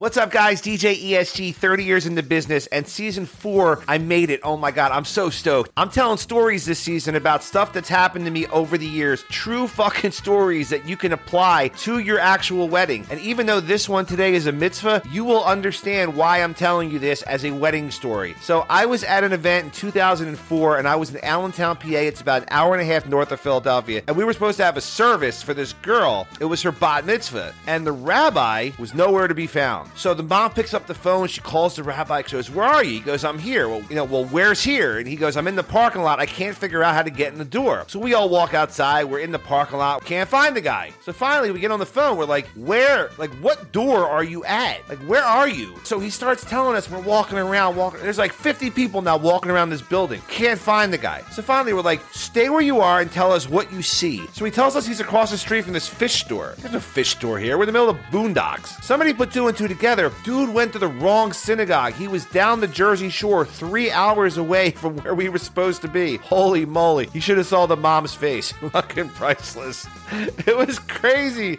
What's up, guys? DJ ESG, 30 years in the business, and season four, I made it. Oh my God, I'm so stoked. I'm telling stories this season about stuff that's happened to me over the years. True fucking stories that you can apply to your actual wedding. And even though this one today is a mitzvah, you will understand why I'm telling you this as a wedding story. So I was at an event in 2004, and I was in Allentown, PA. It's about an hour and a half north of Philadelphia. And we were supposed to have a service for this girl. It was her bat mitzvah. And the rabbi was nowhere to be found. So the mom picks up the phone. She calls the rabbi. She goes, "Where are you?" He goes, "I'm here." Well, you know, well, where's here? And he goes, "I'm in the parking lot. I can't figure out how to get in the door." So we all walk outside. We're in the parking lot. Can't find the guy. So finally, we get on the phone. We're like, "Where? Like, what door are you at? Like, where are you?" So he starts telling us we're walking around. Walking. There's like 50 people now walking around this building. Can't find the guy. So finally, we're like, "Stay where you are and tell us what you see." So he tells us he's across the street from this fish store. There's no fish store here. We're in the middle of boondocks. Somebody put two and two together. Dude went to the wrong synagogue. He was down the Jersey Shore, three hours away from where we were supposed to be. Holy moly! You should have saw the mom's face. Fucking priceless. It was crazy.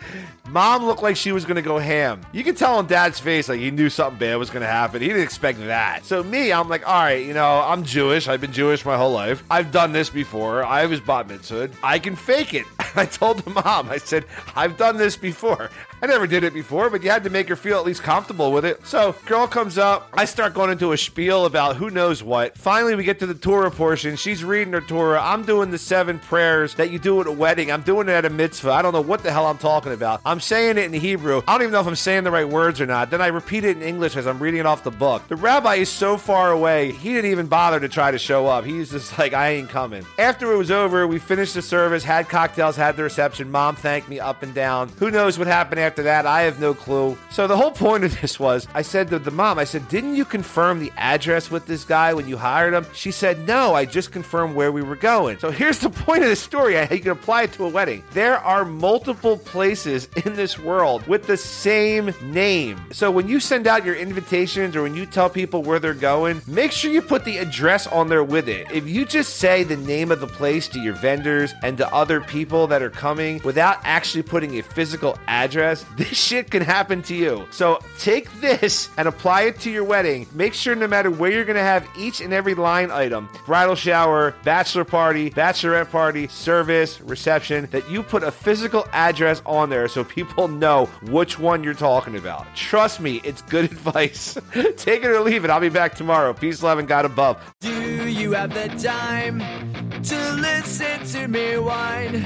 Mom looked like she was gonna go ham. You could tell on Dad's face like he knew something bad was gonna happen. He didn't expect that. So me, I'm like, all right, you know, I'm Jewish. I've been Jewish my whole life. I've done this before. I was bat mitzvah. I can fake it. I told the mom, I said, I've done this before. I never did it before, but you had to make her feel at least comfortable with it. So, girl comes up. I start going into a spiel about who knows what. Finally, we get to the Torah portion. She's reading her Torah. I'm doing the seven prayers that you do at a wedding. I'm doing it at a mitzvah. I don't know what the hell I'm talking about. I'm saying it in Hebrew. I don't even know if I'm saying the right words or not. Then I repeat it in English as I'm reading it off the book. The rabbi is so far away, he didn't even bother to try to show up. He's just like, I ain't coming. After it was over, we finished the service, had cocktails, had the reception. Mom thanked me up and down. Who knows what happened after that? I have no clue. So the whole point of this was I said to the mom, I said, Didn't you confirm the address with this guy when you hired him? She said, No, I just confirmed where we were going. So here's the point of the story. You can apply it to a wedding. There are multiple places in this world with the same name. So when you send out your invitations or when you tell people where they're going, make sure you put the address on there with it. If you just say the name of the place to your vendors and to other people that are coming without actually putting a physical address, this shit can happen to you. So take this and apply it to your wedding. Make sure no matter where you're going to have each and every line item bridal shower, bachelor party, bachelorette party, service, reception that you put a physical address on there so people know which one you're talking about. Trust me, it's good advice. take it or leave it. I'll be back tomorrow. Peace, love, and God above. Do you have the time to listen to me whine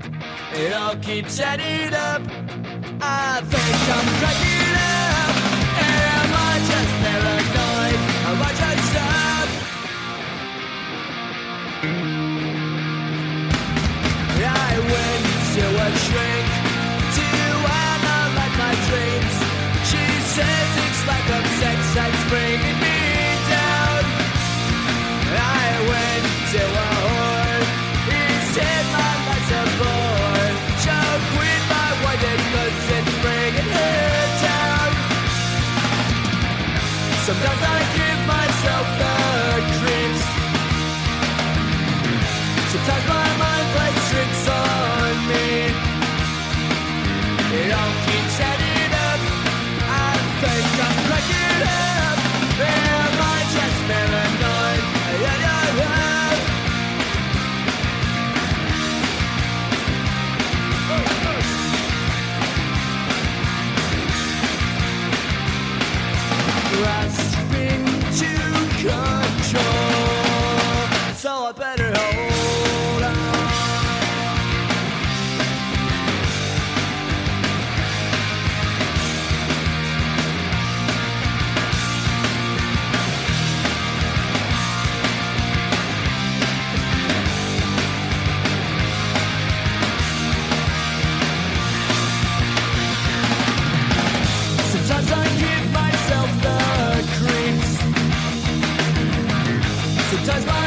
It all keeps adding up. I think I'm cracking up. Am I just paranoid? Am I just up? I went to a shrink to analyze my dreams. She says it's like a sex that's Sometimes my mind plays tricks on me. It all keeps adding up. I think I'm breaking up. Am I just paranoid? Yeah, yeah, yeah. Oh, oh. Rust. hypnotized by